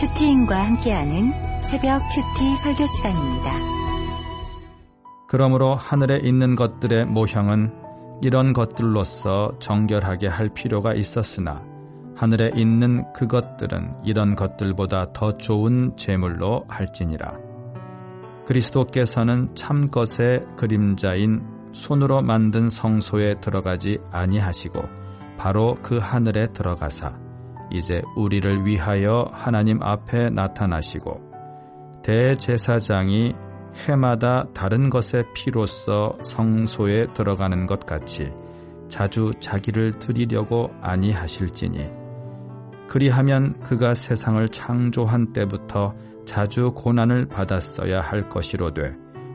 큐티인과 함께하는 새벽 큐티 설교 시간입니다. 그러므로 하늘에 있는 것들의 모형은 이런 것들로서 정결하게 할 필요가 있었으나 하늘에 있는 그것들은 이런 것들보다 더 좋은 제물로 할지니라. 그리스도께서는 참 것의 그림자인 손으로 만든 성소에 들어가지 아니하시고 바로 그 하늘에 들어가사 이제 우리를 위하여 하나님 앞에 나타나시고 대제사장이 해마다 다른 것의 피로써 성소에 들어가는 것 같이 자주 자기를 드리려고 아니하실지니 그리하면 그가 세상을 창조한 때부터 자주 고난을 받았어야 할 것이로되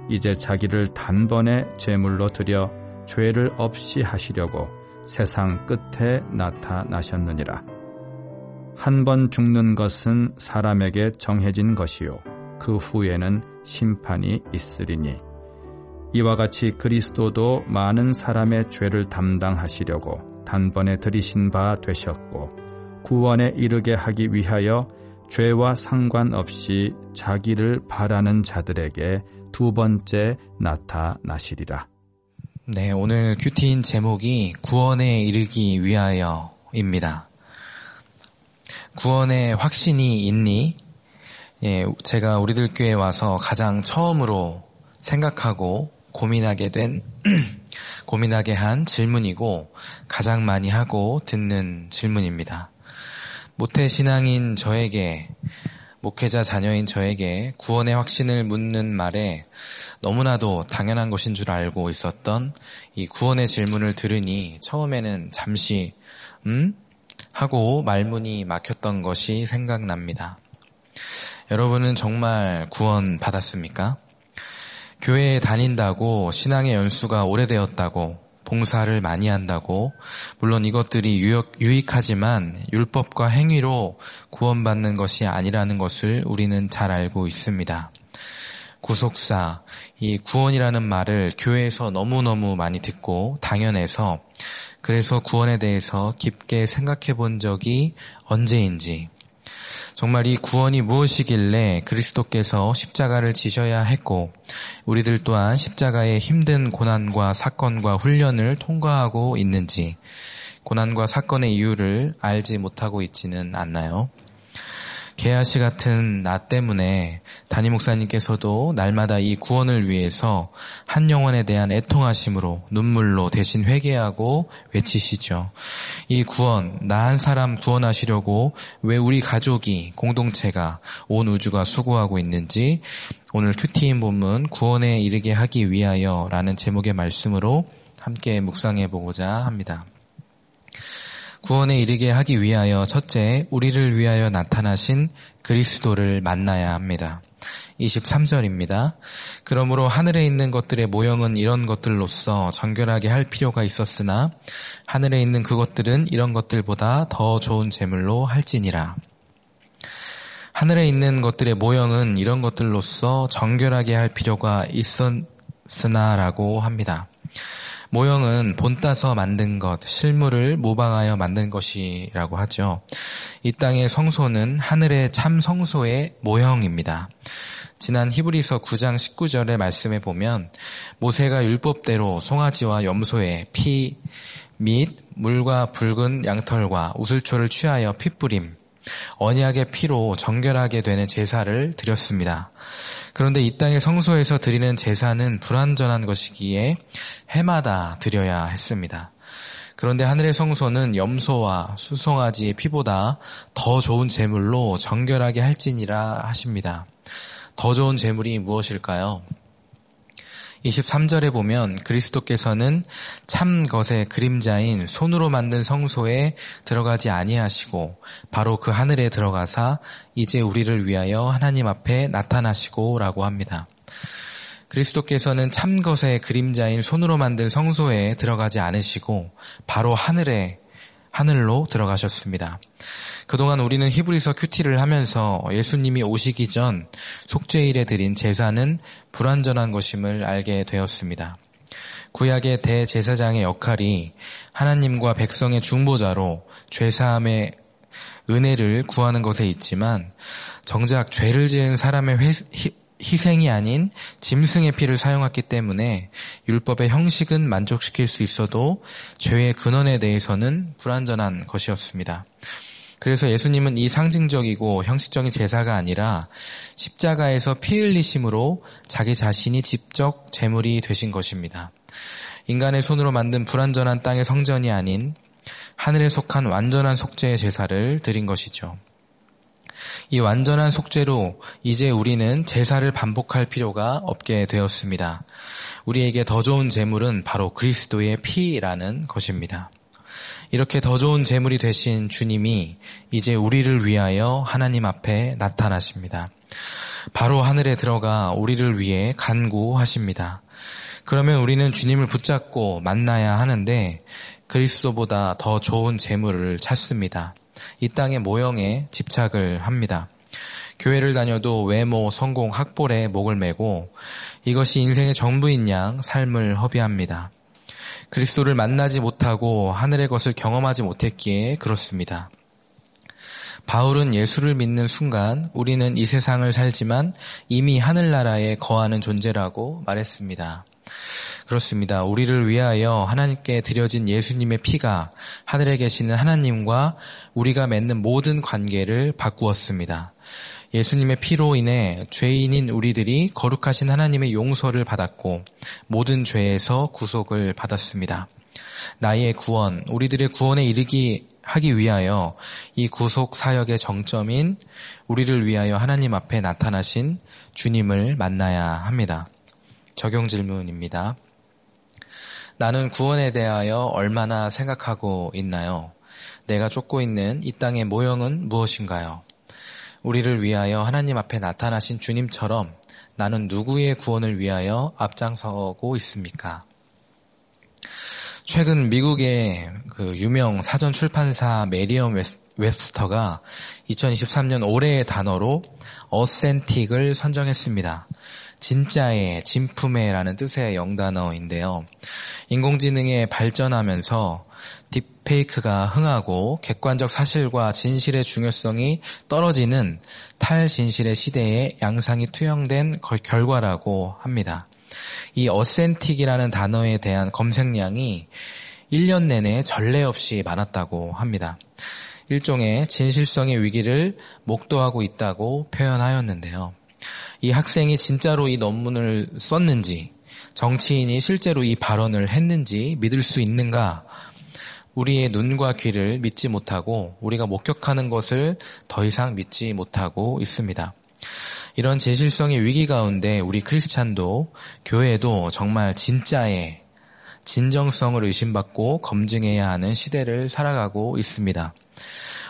이제 자기를 단번에 제물로 드려 죄를 없이 하시려고 세상 끝에 나타나셨느니라. 한 번 죽는 것은 사람에게 정해진 것이요. 그 후에는 심판이 있으리니. 이와 같이 그리스도도 많은 사람의 죄를 담당하시려고 단번에 들이신 바 되셨고, 구원에 이르게 하기 위하여 죄와 상관없이 자기를 바라는 자들에게 두 번째 나타나시리라. 네, 오늘 QT인 제목이 구원에 이르기 위하여입니다. 구원의 확신이 있니? 예, 제가 우리들 교회에 와서 가장 처음으로 생각하고 고민하게 된, 고민하게 한 질문이고 가장 많이 하고 듣는 질문입니다. 모태 신앙인 저에게 목회자 자녀인 저에게 구원의 확신을 묻는 말에 너무나도 당연한 것인 줄 알고 있었던 이 구원의 질문을 들으니 처음에는 잠시 음 하고 말문이 막혔던 것이 생각납니다. 여러분은 정말 구원 받았습니까? 교회에 다닌다고 신앙의 연수가 오래되었다고 봉사를 많이 한다고 물론 이것들이 유익, 유익하지만 율법과 행위로 구원받는 것이 아니라는 것을 우리는 잘 알고 있습니다. 구속사, 이 구원이라는 말을 교회에서 너무너무 많이 듣고 당연해서 그래서 구원에 대해서 깊게 생각해 본 적이 언제인지 정말 이 구원이 무엇이길래 그리스도께서 십자가를 지셔야 했고 우리들 또한 십자가의 힘든 고난과 사건과 훈련을 통과하고 있는지 고난과 사건의 이유를 알지 못하고 있지는 않나요? 개아시 같은 나 때문에 담임 목사님께서도 날마다 이 구원을 위해서 한 영혼에 대한 애통하심으로 눈물로 대신 회개하고 외치시죠. 이 구원, 나 한 사람 구원하시려고 왜 우리 가족이, 공동체가, 온 우주가 수고하고 있는지 오늘 큐티인 본문 구원에 이르게 하기 위하여 라는 제목의 말씀으로 함께 묵상해 보고자 합니다. 구원에 이르게 하기 위하여 첫째, 우리를 위하여 나타나신 그리스도를 만나야 합니다. 23절입니다. 그러므로 하늘에 있는 것들의 모형은 이런 것들로서 정결하게 할 필요가 있었으나 하늘에 있는 그것들은 이런 것들보다 더 좋은 제물로 할지니라. 하늘에 있는 것들의 모형은 이런 것들로서 정결하게 할 필요가 있었으나라고 합니다. 모형은 본따서 만든 것, 실물을 모방하여 만든 것이라고 하죠. 이 땅의 성소는 하늘의 참 성소의 모형입니다. 지난 히브리서 9장 19절의 말씀에 보면 모세가 율법대로 송아지와 염소의 피 및 물과 붉은 양털과 우슬초를 취하여 핏뿌림 언약의 피로 정결하게 되는 제사를 드렸습니다. 그런데 이 땅의 성소에서 드리는 제사는 불완전한 것이기에 해마다 드려야 했습니다. 그런데 하늘의 성소는 염소와 수송아지의 피보다 더 좋은 제물로 정결하게 할지니라 하십니다. 더 좋은 제물이 무엇일까요? 23절에 보면 그리스도께서는 참 것의 그림자인 손으로 만든 성소에 들어가지 아니하시고 바로 그 하늘에 들어가사 이제 우리를 위하여 하나님 앞에 나타나시고라고 합니다. 그리스도께서는 참 것의 그림자인 손으로 만든 성소에 들어가지 않으시고 바로 하늘에 하늘로 들어가셨습니다. 그동안 우리는 히브리서 큐티를 하면서 예수님이 오시기 전 속죄일에 드린 제사는 불완전한 것임을 알게 되었습니다. 구약의 대제사장의 역할이 하나님과 백성의 중보자로 죄사함의 은혜를 구하는 것에 있지만 정작 죄를 지은 사람의 회, 희생이 아닌 짐승의 피를 사용했기 때문에 율법의 형식은 만족시킬 수 있어도 죄의 근원에 대해서는 불완전한 것이었습니다. 그래서 예수님은 이 상징적이고 형식적인 제사가 아니라 십자가에서 피 흘리심으로 자기 자신이 직접 제물이 되신 것입니다. 인간의 손으로 만든 불완전한 땅의 성전이 아닌 하늘에 속한 완전한 속죄의 제사를 드린 것이죠. 이 완전한 속죄로 이제 우리는 제사를 반복할 필요가 없게 되었습니다. 우리에게 더 좋은 제물은 바로 그리스도의 피라는 것입니다. 이렇게 더 좋은 제물이 되신 주님이 이제 우리를 위하여 하나님 앞에 나타나십니다. 바로 하늘에 들어가 우리를 위해 간구하십니다. 그러면 우리는 주님을 붙잡고 만나야 하는데 그리스도보다 더 좋은 재물을 찾습니다. 이 땅의 모형에 집착을 합니다. 교회를 다녀도 외모, 성공, 학벌에 목을 메고 이것이 인생의 전부인 양 삶을 허비합니다. 그리스도를 만나지 못하고 하늘의 것을 경험하지 못했기에 그렇습니다. 바울은 예수를 믿는 순간 우리는 이 세상을 살지만 이미 하늘나라에 거하는 존재라고 말했습니다. 그렇습니다. 우리를 위하여 하나님께 드려진 예수님의 피가 하늘에 계시는 하나님과 우리가 맺는 모든 관계를 바꾸었습니다. 예수님의 피로 인해 죄인인 우리들이 거룩하신 하나님의 용서를 받았고 모든 죄에서 구속을 받았습니다. 나의 구원, 우리들의 구원에 이르기 하기 위하여 이 구속 사역의 정점인 우리를 위하여 하나님 앞에 나타나신 주님을 만나야 합니다. 적용 질문입니다. 나는 구원에 대하여 얼마나 생각하고 있나요? 내가 쫓고 있는 이 땅의 모형은 무엇인가요? 우리를 위하여 하나님 앞에 나타나신 주님처럼 나는 누구의 구원을 위하여 앞장서고 있습니까? 최근 미국의 그 유명 사전 출판사 메리엄 웹스터가 2023년 올해의 단어로 어센틱을 선정했습니다. 진짜의, 진품의라는 뜻의 영단어인데요. 인공지능이 발전하면서 딥페이크가 흥하고 객관적 사실과 진실의 중요성이 떨어지는 탈진실의 시대에 양상이 투영된 결과라고 합니다. 이 어센틱이라는 단어에 대한 검색량이 1년 내내 전례 없이 많았다고 합니다. 일종의 진실성의 위기를 목도하고 있다고 표현하였는데요. 이 학생이 진짜로 이 논문을 썼는지, 정치인이 실제로 이 발언을 했는지 믿을 수 있는가? 우리의 눈과 귀를 믿지 못하고 우리가 목격하는 것을 더 이상 믿지 못하고 있습니다. 이런 진실성의 위기 가운데 우리 크리스찬도 교회도 정말 진짜의 진정성을 의심받고 검증해야 하는 시대를 살아가고 있습니다.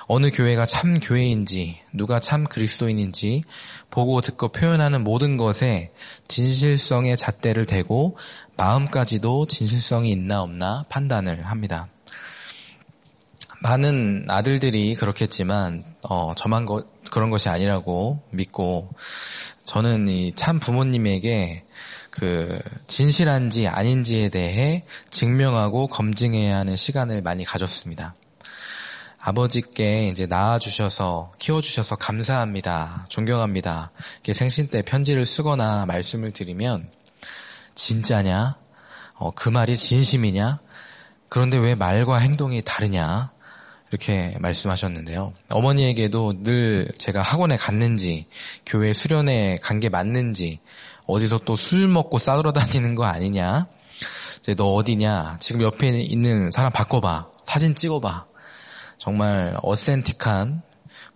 어느 교회가 참 교회인지 누가 참 그리스도인인지 보고 듣고 표현하는 모든 것에 진실성의 잣대를 대고 마음까지도 진실성이 있나 없나 판단을 합니다. 많은 아들들이 그렇겠지만 어, 저만 거, 그런 것이 아니라고 믿고 저는 이 참 부모님에게 그 진실한지 아닌지에 대해 증명하고 검증해야 하는 시간을 많이 가졌습니다. 아버지께 이제 낳아주셔서 키워주셔서 감사합니다. 존경합니다. 이렇게 생신 때 편지를 쓰거나 말씀을 드리면 진짜냐? 어, 그 말이 진심이냐? 그런데 왜 말과 행동이 다르냐? 이렇게 말씀하셨는데요. 어머니에게도 늘 제가 학원에 갔는지, 교회 수련회 간 게 맞는지, 어디서 또 술 먹고 싸돌아 다니는 거 아니냐? 이제 너 어디냐? 지금 옆에 있는 사람 바꿔봐. 사진 찍어봐. 정말 어센틱한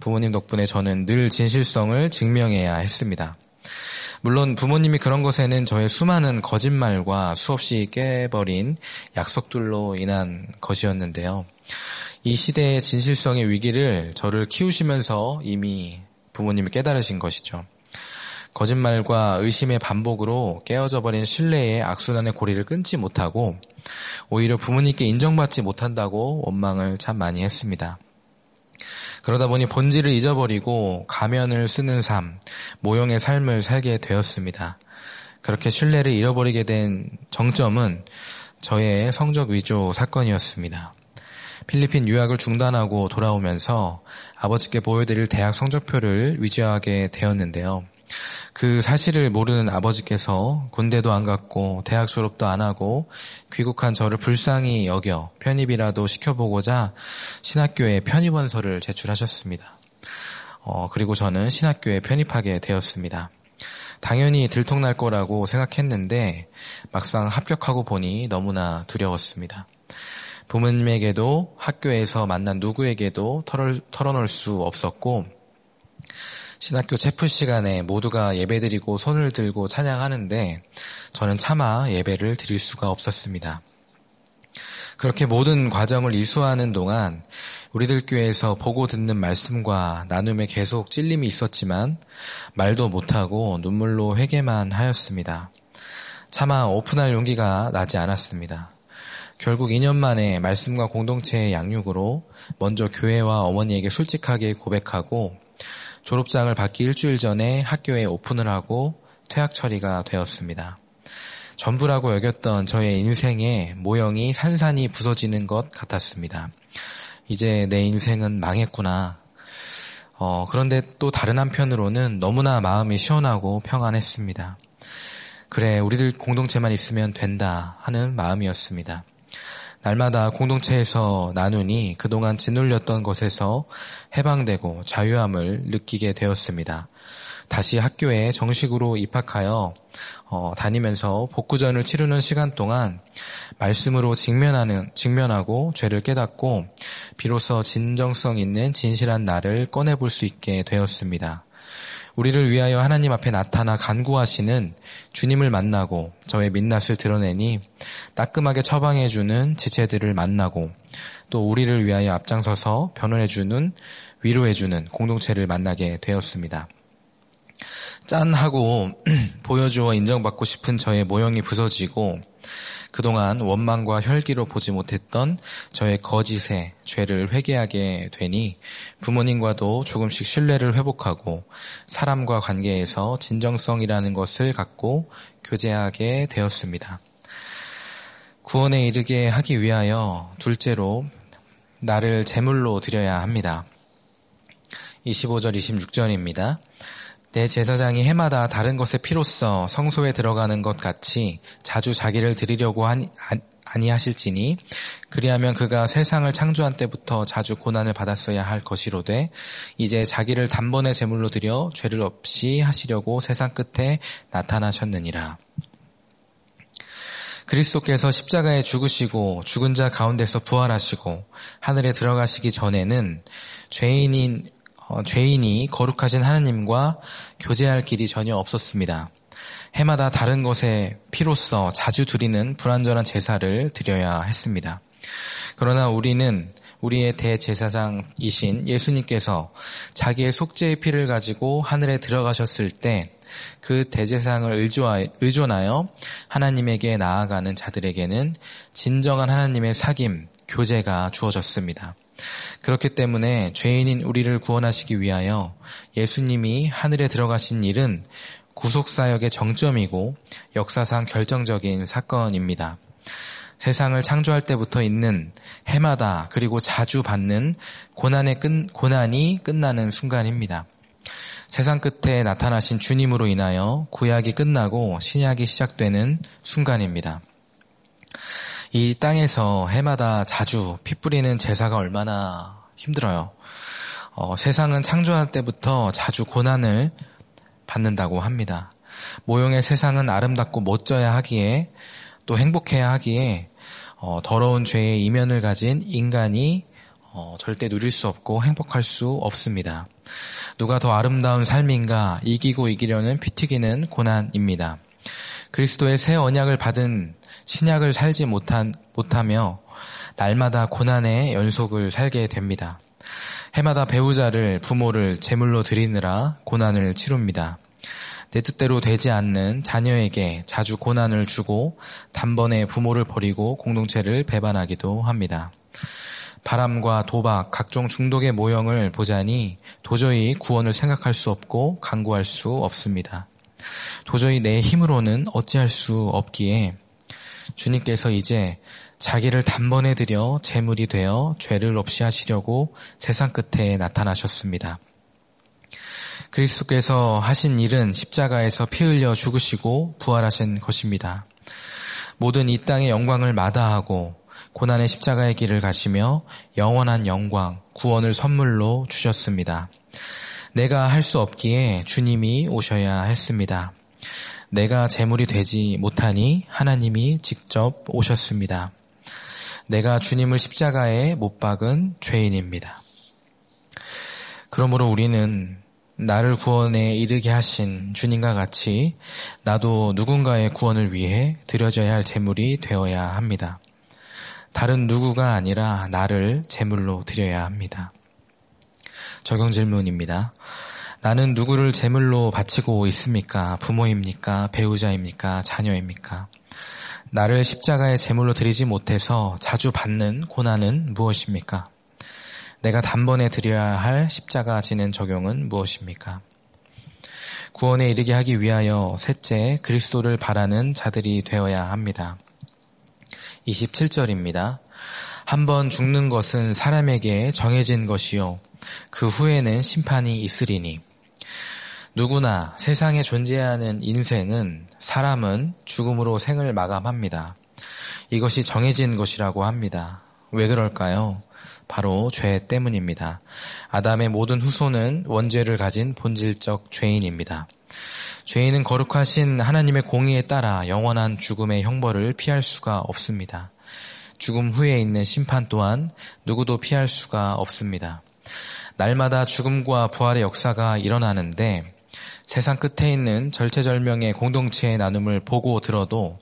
부모님 덕분에 저는 늘 진실성을 증명해야 했습니다. 물론 부모님이 그런 것에는 저의 수많은 거짓말과 수없이 깨버린 약속들로 인한 것이었는데요. 이 시대의 진실성의 위기를 저를 키우시면서 이미 부모님이 깨달으신 것이죠. 거짓말과 의심의 반복으로 깨어져 버린 신뢰의 악순환의 고리를 끊지 못하고 오히려 부모님께 인정받지 못한다고 원망을 참 많이 했습니다. 그러다 보니 본질을 잊어버리고 가면을 쓰는 삶, 모형의 삶을 살게 되었습니다. 그렇게 신뢰를 잃어버리게 된 정점은 저의 성적 위조 사건이었습니다. 필리핀 유학을 중단하고 돌아오면서 아버지께 보여드릴 대학 성적표를 위조하게 되었는데요. 그 사실을 모르는 아버지께서 군대도 안 갔고 대학 졸업도 안 하고 귀국한 저를 불쌍히 여겨 편입이라도 시켜보고자 신학교에 편입원서를 제출하셨습니다. 어, 그리고 저는 신학교에 편입하게 되었습니다. 당연히 들통날 거라고 생각했는데 막상 합격하고 보니 너무나 두려웠습니다. 부모님에게도 학교에서 만난 누구에게도 털어놓을 수 없었고 신학교 체프 시간에 모두가 예배드리고 손을 들고 찬양하는데 저는 차마 예배를 드릴 수가 없었습니다. 그렇게 모든 과정을 이수하는 동안 우리들 교회에서 보고 듣는 말씀과 나눔에 계속 찔림이 있었지만 말도 못하고 눈물로 회개만 하였습니다. 차마 오픈할 용기가 나지 않았습니다. 결국 2년 만에 말씀과 공동체의 양육으로 먼저 교회와 어머니에게 솔직하게 고백하고 졸업장을 받기 일주일 전에 학교에 오픈을 하고 퇴학 처리가 되었습니다. 전부라고 여겼던 저의 인생의 모형이 산산이 부서지는 것 같았습니다. 이제 내 인생은 망했구나. 어, 그런데 또 다른 한편으로는 너무나 마음이 시원하고 평안했습니다. 그래, 우리들 공동체만 있으면 된다 하는 마음이었습니다. 날마다 공동체에서 나누니 그동안 짓눌렸던 것에서 해방되고 자유함을 느끼게 되었습니다. 다시 학교에 정식으로 입학하여 어, 다니면서 복구전을 치르는 시간 동안 말씀으로 직면하는 직면하고 죄를 깨닫고 비로소 진정성 있는 진실한 나를 꺼내 볼 수 있게 되었습니다. 우리를 위하여 하나님 앞에 나타나 간구하시는 주님을 만나고 저의 민낯을 드러내니 따끔하게 처방해 주는 지체들을 만나고 또 우리를 위하여 앞장서서 변호해 주는 위로해 주는 공동체를 만나게 되었습니다. 짠 하고 보여주어 인정받고 싶은 저의 모형이 부서지고 그동안 원망과 혈기로 보지 못했던 저의 거짓의 죄를 회개하게 되니 부모님과도 조금씩 신뢰를 회복하고 사람과 관계에서 진정성이라는 것을 갖고 교제하게 되었습니다. 구원에 이르게 하기 위하여 둘째로 나를 제물로 드려야 합니다. 25절 26절입니다. 내 제사장이 해마다 다른 것에 피로써 성소에 들어가는 것 같이 자주 자기를 드리려고 하니, 아니하실지니 그리하면 그가 세상을 창조한 때부터 자주 고난을 받았어야 할 것이로되 이제 자기를 단번에 제물로 드려 죄를 없이 하시려고 세상 끝에 나타나셨느니라. 그리스도께서 십자가에 죽으시고 죽은 자 가운데서 부활하시고 하늘에 들어가시기 전에는 죄인인 어, 죄인이 거룩하신 하나님과 교제할 길이 전혀 없었습니다. 해마다 다른 것에 피로써 자주 드리는 불완전한 제사를 드려야 했습니다. 그러나 우리는 우리의 대제사장이신 예수님께서 자기의 속죄의 피를 가지고 하늘에 들어가셨을 때 그 대제상을 의존하여 하나님에게 나아가는 자들에게는 진정한 하나님의 사귐, 교제가 주어졌습니다. 그렇기 때문에 죄인인 우리를 구원하시기 위하여 예수님이 하늘에 들어가신 일은 구속사역의 정점이고 역사상 결정적인 사건입니다. 세상을 창조할 때부터 있는 해마다 그리고 자주 받는 고난의 끝, 고난이 끝나는 순간입니다. 세상 끝에 나타나신 주님으로 인하여 구약이 끝나고 신약이 시작되는 순간입니다. 이 땅에서 해마다 자주 피 뿌리는 제사가 얼마나 힘들어요. 어, 세상은 창조할 때부터 자주 고난을 받는다고 합니다. 모형의 세상은 아름답고 멋져야 하기에 또 행복해야 하기에 어, 더러운 죄의 이면을 가진 인간이 어, 절대 누릴 수 없고 행복할 수 없습니다. 누가 더 아름다운 삶인가 이기고 이기려는 피 튀기는 고난입니다. 그리스도의 새 언약을 받은 신약을 살지 못한, 못하며 날마다 고난의 연속을 살게 됩니다. 해마다 배우자를, 부모를 제물로 드리느라 고난을 치릅니다. 내 뜻대로 되지 않는 자녀에게 자주 고난을 주고 단번에 부모를 버리고 공동체를 배반하기도 합니다. 바람과 도박, 각종 중독의 모형을 보자니 도저히 구원을 생각할 수 없고 강구할 수 없습니다. 도저히 내 힘으로는 어찌할 수 없기에 주님께서 이제 자기를 단번에 들여 제물이 되어 죄를 없이 하시려고 세상 끝에 나타나셨습니다. 그리스도께서 하신 일은 십자가에서 피 흘려 죽으시고 부활하신 것입니다. 모든 이 땅의 영광을 마다하고 고난의 십자가의 길을 가시며 영원한 영광, 구원을 선물로 주셨습니다. 내가 할 수 없기에 주님이 오셔야 했습니다. 내가 재물이 되지 못하니 하나님이 직접 오셨습니다. 내가 주님을 십자가에 못 박은 죄인입니다. 그러므로 우리는 나를 구원에 이르게 하신 주님과 같이 나도 누군가의 구원을 위해 드려져야 할 제물이 되어야 합니다. 다른 누구가 아니라 나를 제물로 드려야 합니다. 적용 질문입니다. 나는 누구를 제물로 바치고 있습니까? 부모입니까? 배우자입니까? 자녀입니까? 나를 십자가의 제물로 드리지 못해서 자주 받는 고난은 무엇입니까? 내가 단번에 드려야 할 십자가 지는 적용은 무엇입니까? 구원에 이르게 하기 위하여 셋째 그리스도를 바라는 자들이 되어야 합니다. 27절입니다. 한번 죽는 것은 사람에게 정해진 것이요. 그 후에는 심판이 있으리니. 누구나 세상에 존재하는 인생은 사람은 죽음으로 생을 마감합니다. 이것이 정해진 것이라고 합니다. 왜 그럴까요? 바로 죄 때문입니다. 아담의 모든 후손은 원죄를 가진 본질적 죄인입니다. 죄인은 거룩하신 하나님의 공의에 따라 영원한 죽음의 형벌을 피할 수가 없습니다. 죽음 후에 있는 심판 또한 누구도 피할 수가 없습니다. 날마다 죽음과 부활의 역사가 일어나는데 세상 끝에 있는 절체절명의 공동체의 나눔을 보고 들어도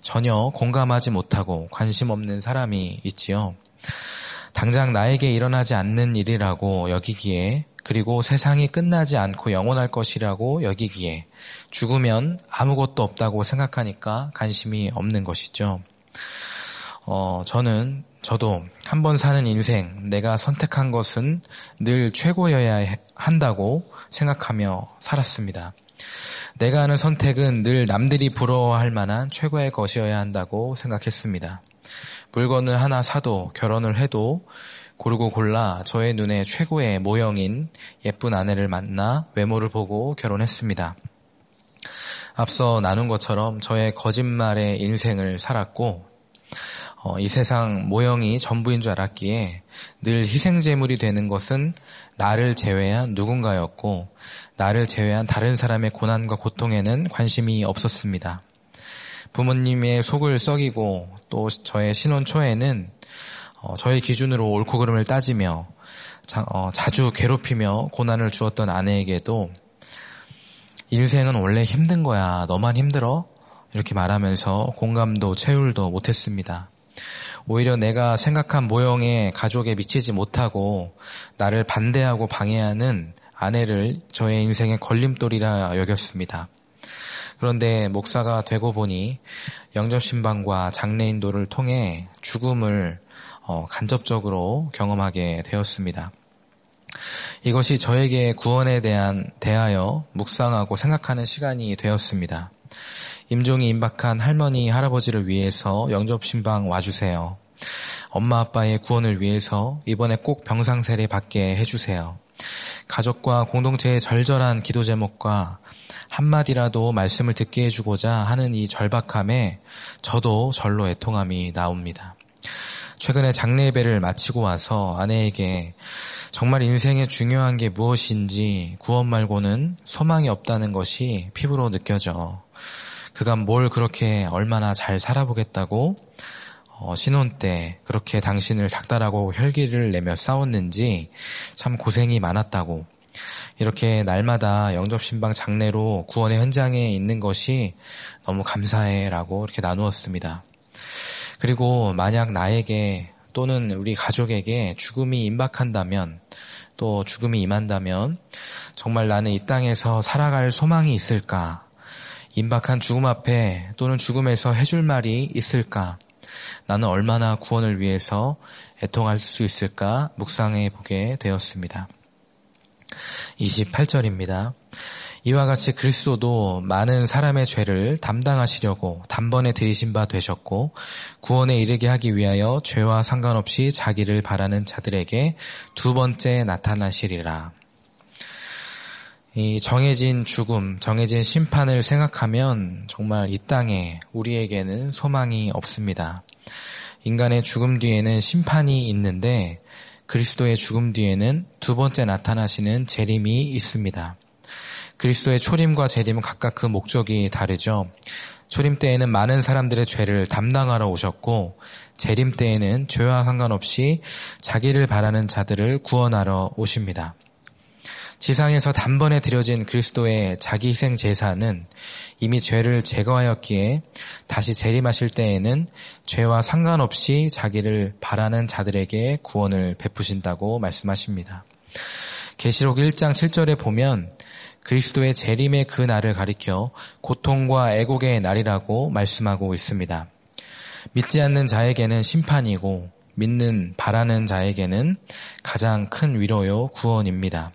전혀 공감하지 못하고 관심 없는 사람이 있지요. 당장 나에게 일어나지 않는 일이라고 여기기에 그리고 세상이 끝나지 않고 영원할 것이라고 여기기에 죽으면 아무것도 없다고 생각하니까 관심이 없는 것이죠. 어, 저는 저도 한 번 사는 인생 내가 선택한 것은 늘 최고여야 한다고 생각하며 살았습니다. 내가 하는 선택은 늘 남들이 부러워할 만한 최고의 것이어야 한다고 생각했습니다. 물건을 하나 사도 결혼을 해도 고르고 골라 저의 눈에 최고의 모형인 예쁜 아내를 만나 외모를 보고 결혼했습니다. 앞서 나눈 것처럼 저의 거짓말의 인생을 살았고 어, 이 세상 모형이 전부인 줄 알았기에 늘 희생제물이 되는 것은 나를 제외한 누군가였고 나를 제외한 다른 사람의 고난과 고통에는 관심이 없었습니다. 부모님의 속을 썩이고 또 저의 신혼 초에는 어, 저의 기준으로 옳고 그름을 따지며 자, 어, 자주 괴롭히며 고난을 주었던 아내에게도 인생은 원래 힘든 거야. 너만 힘들어? 이렇게 말하면서 공감도 채울도 못했습니다. 오히려 내가 생각한 모형에 가족에 미치지 못하고 나를 반대하고 방해하는 아내를 저의 인생의 걸림돌이라 여겼습니다. 그런데 목사가 되고 보니 영접신방과 장례인도를 통해 죽음을 어, 간접적으로 경험하게 되었습니다. 이것이 저에게 구원에 대한 대하여 묵상하고 생각하는 시간이 되었습니다. 임종이 임박한 할머니, 할아버지를 위해서 영접신방 와주세요. 엄마 아빠의 구원을 위해서 이번에 꼭 병상세례 받게 해주세요. 가족과 공동체의 절절한 기도 제목과 한마디라도 말씀을 듣게 해주고자 하는 이 절박함에 저도 절로 애통함이 나옵니다. 최근에 장례 예배를 마치고 와서 아내에게 정말 인생에 중요한 게 무엇인지 구원 말고는 소망이 없다는 것이 피부로 느껴져. 그간 뭘 그렇게 얼마나 잘 살아보겠다고 어, 신혼 때 그렇게 당신을 닥달하고 혈기를 내며 싸웠는지 참 고생이 많았다고 이렇게 날마다 영접신방 장례로 구원의 현장에 있는 것이 너무 감사해라고 이렇게 나누었습니다. 그리고 만약 나에게 또는 우리 가족에게 죽음이 임박한다면 또 죽음이 임한다면 정말 나는 이 땅에서 살아갈 소망이 있을까? 임박한 죽음 앞에 또는 죽음에서 해줄 말이 있을까? 나는 얼마나 구원을 위해서 애통할 수 있을까 묵상해 보게 되었습니다. 28절입니다. 이와 같이 그리스도도 많은 사람의 죄를 담당하시려고 단번에 들이신 바 되셨고 구원에 이르게 하기 위하여 죄와 상관없이 자기를 바라는 자들에게 두 번째 나타나시리라. 이 정해진 죽음, 정해진 심판을 생각하면 정말 이 땅에 우리에게는 소망이 없습니다. 인간의 죽음 뒤에는 심판이 있는데 그리스도의 죽음 뒤에는 두 번째 나타나시는 재림이 있습니다. 그리스도의 초림과 재림은 각각 그 목적이 다르죠. 초림 때에는 많은 사람들의 죄를 담당하러 오셨고 재림 때에는 죄와 상관없이 자기를 바라는 자들을 구원하러 오십니다. 지상에서 단번에 드려진 그리스도의 자기 희생 제사는 이미 죄를 제거하였기에 다시 재림하실 때에는 죄와 상관없이 자기를 바라는 자들에게 구원을 베푸신다고 말씀하십니다. 계시록 1장 7절에 보면 그리스도의 재림의 그 날을 가리켜 고통과 애곡의 날이라고 말씀하고 있습니다. 믿지 않는 자에게는 심판이고 믿는 바라는 자에게는 가장 큰 위로요 구원입니다.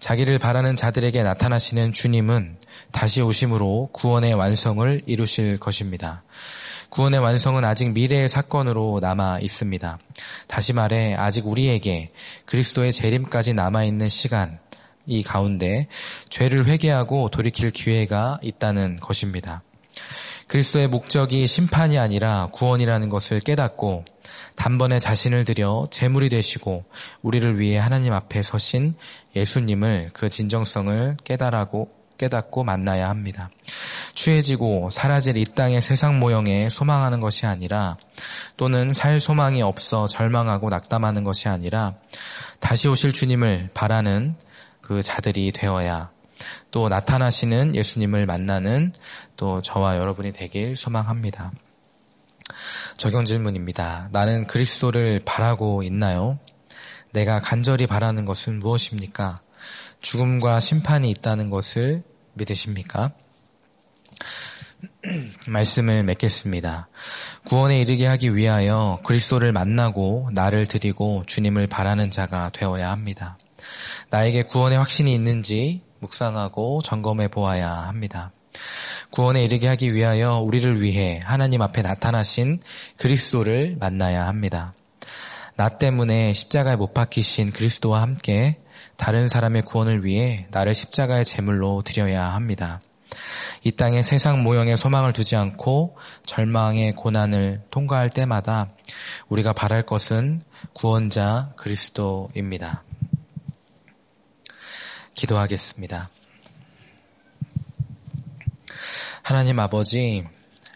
자기를 바라는 자들에게 나타나시는 주님은 다시 오심으로 구원의 완성을 이루실 것입니다. 구원의 완성은 아직 미래의 사건으로 남아 있습니다. 다시 말해 아직 우리에게 그리스도의 재림까지 남아 있는 시간 이 가운데 죄를 회개하고 돌이킬 기회가 있다는 것입니다. 그리스도의 목적이 심판이 아니라 구원이라는 것을 깨닫고 단번에 자신을 들여 제물이 되시고 우리를 위해 하나님 앞에 서신 예수님을 그 진정성을 깨달하고 깨닫고 만나야 합니다. 추해지고 사라질 이 땅의 세상 모형에 소망하는 것이 아니라 또는 살 소망이 없어 절망하고 낙담하는 것이 아니라 다시 오실 주님을 바라는 그 자들이 되어야 또 나타나시는 예수님을 만나는 또 저와 여러분이 되길 소망합니다. 적용 질문입니다. 나는 그리스도를 바라고 있나요? 내가 간절히 바라는 것은 무엇입니까? 죽음과 심판이 있다는 것을 믿으십니까? 말씀을 맺겠습니다. 구원에 이르게 하기 위하여 그리스도를 만나고 나를 드리고 주님을 바라는 자가 되어야 합니다. 나에게 구원의 확신이 있는지 묵상하고 점검해 보아야 합니다. 구원에 이르게 하기 위하여 우리를 위해 하나님 앞에 나타나신 그리스도를 만나야 합니다. 나 때문에 십자가에 못 박히신 그리스도와 함께 다른 사람의 구원을 위해 나를 십자가의 제물로 드려야 합니다. 이 땅의 세상 모형에 소망을 두지 않고 절망의 고난을 통과할 때마다 우리가 바랄 것은 구원자 그리스도입니다. 기도하겠습니다. 하나님 아버지,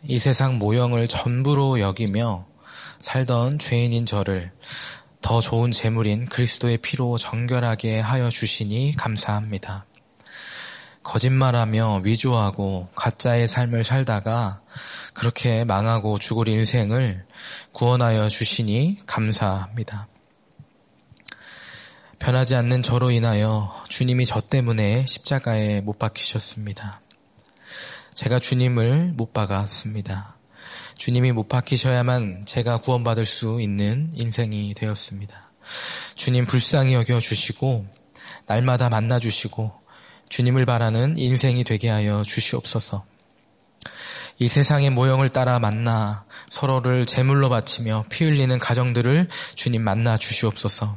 이 세상 모형을 전부로 여기며 살던 죄인인 저를 더 좋은 재물인 그리스도의 피로 정결하게 하여 주시니 감사합니다. 거짓말하며 위조하고 가짜의 삶을 살다가 그렇게 망하고 죽을 인생을 구원하여 주시니 감사합니다. 변하지 않는 저로 인하여 주님이 저 때문에 십자가에 못 박히셨습니다. 제가 주님을 못 박았습니다. 주님이 못 박히셔야만 제가 구원받을 수 있는 인생이 되었습니다. 주님 불쌍히 여겨 주시고 날마다 만나 주시고 주님을 바라는 인생이 되게 하여 주시옵소서. 이 세상의 모형을 따라 만나 서로를 제물로 바치며 피 흘리는 가정들을 주님 만나 주시옵소서.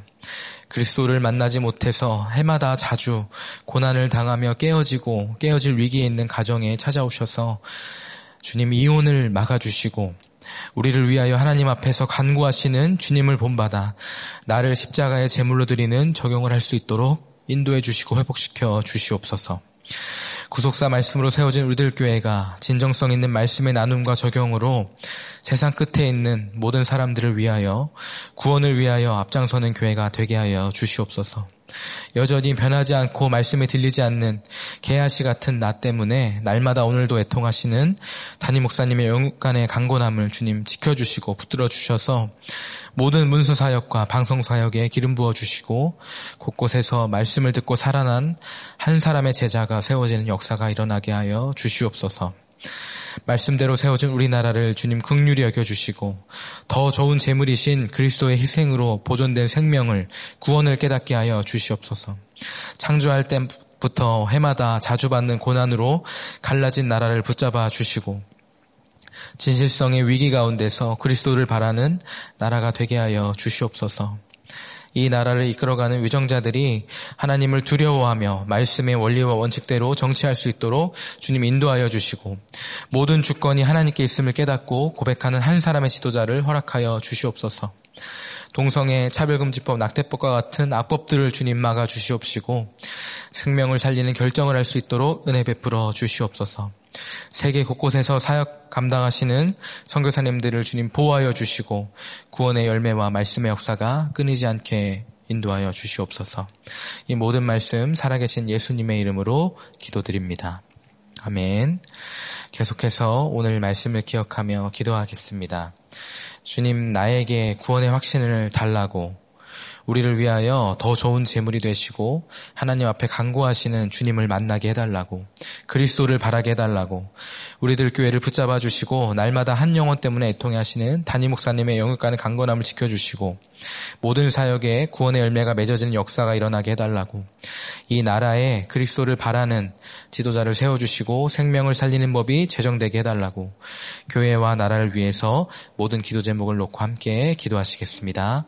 그리스도를 만나지 못해서 해마다 자주 고난을 당하며 깨어지고 깨어질 위기에 있는 가정에 찾아오셔서 주님 이혼을 막아주시고 우리를 위하여 하나님 앞에서 간구하시는 주님을 본받아 나를 십자가의 제물로 드리는 적용을 할 수 있도록 인도해 주시고 회복시켜 주시옵소서. 구속사 말씀으로 세워진 우리들 교회가 진정성 있는 말씀의 나눔과 적용으로 세상 끝에 있는 모든 사람들을 위하여 구원을 위하여 앞장서는 교회가 되게 하여 주시옵소서. 여전히 변하지 않고 말씀에 들리지 않는 개아시 같은 나 때문에 날마다 오늘도 애통하시는 담임 목사님의 영육간의 강건함을 주님 지켜주시고 붙들어 주셔서 모든 문서 사역과 방송 사역에 기름 부어 주시고 곳곳에서 말씀을 듣고 살아난 한 사람의 제자가 세워지는 역사가 일어나게 하여 주시옵소서. 말씀대로 세워진 우리나라를 주님 극률히 여겨주시고 더 좋은 재물이신 그리스도의 희생으로 보존된 생명을 구원을 깨닫게 하여 주시옵소서. 창조할 때 부터 해마다 자주 받는 고난으로 갈라진 나라를 붙잡아 주시고 진실성의 위기 가운데서 그리스도를 바라는 나라가 되게 하여 주시옵소서. 이 나라를 이끌어가는 위정자들이 하나님을 두려워하며 말씀의 원리와 원칙대로 정치할 수 있도록 주님 인도하여 주시고 모든 주권이 하나님께 있음을 깨닫고 고백하는 한 사람의 지도자를 허락하여 주시옵소서. 동성애, 차별금지법, 낙태법과 같은 악법들을 주님 막아 주시옵시고 생명을 살리는 결정을 할 수 있도록 은혜 베풀어 주시옵소서. 세계 곳곳에서 사역 감당하시는 선교사님들을 주님 보호하여 주시고 구원의 열매와 말씀의 역사가 끊이지 않게 인도하여 주시옵소서. 이 모든 말씀 살아계신 예수님의 이름으로 기도드립니다. 아멘. 계속해서 오늘 말씀을 기억하며 기도하겠습니다. 주님 나에게 구원의 확신을 달라고 우리를 위하여 더 좋은 재물이 되시고 하나님 앞에 간구하시는 주님을 만나게 해달라고 그리스도를 바라게 해달라고 우리들 교회를 붙잡아 주시고 날마다 한 영혼 때문에 애통해 하시는 담임 목사님의 영육간의 강건함을 지켜주시고 모든 사역에 구원의 열매가 맺어지는 역사가 일어나게 해달라고 이 나라에 그리스도를 바라는 지도자를 세워주시고 생명을 살리는 법이 제정되게 해달라고 교회와 나라를 위해서 모든 기도 제목을 놓고 함께 기도하시겠습니다.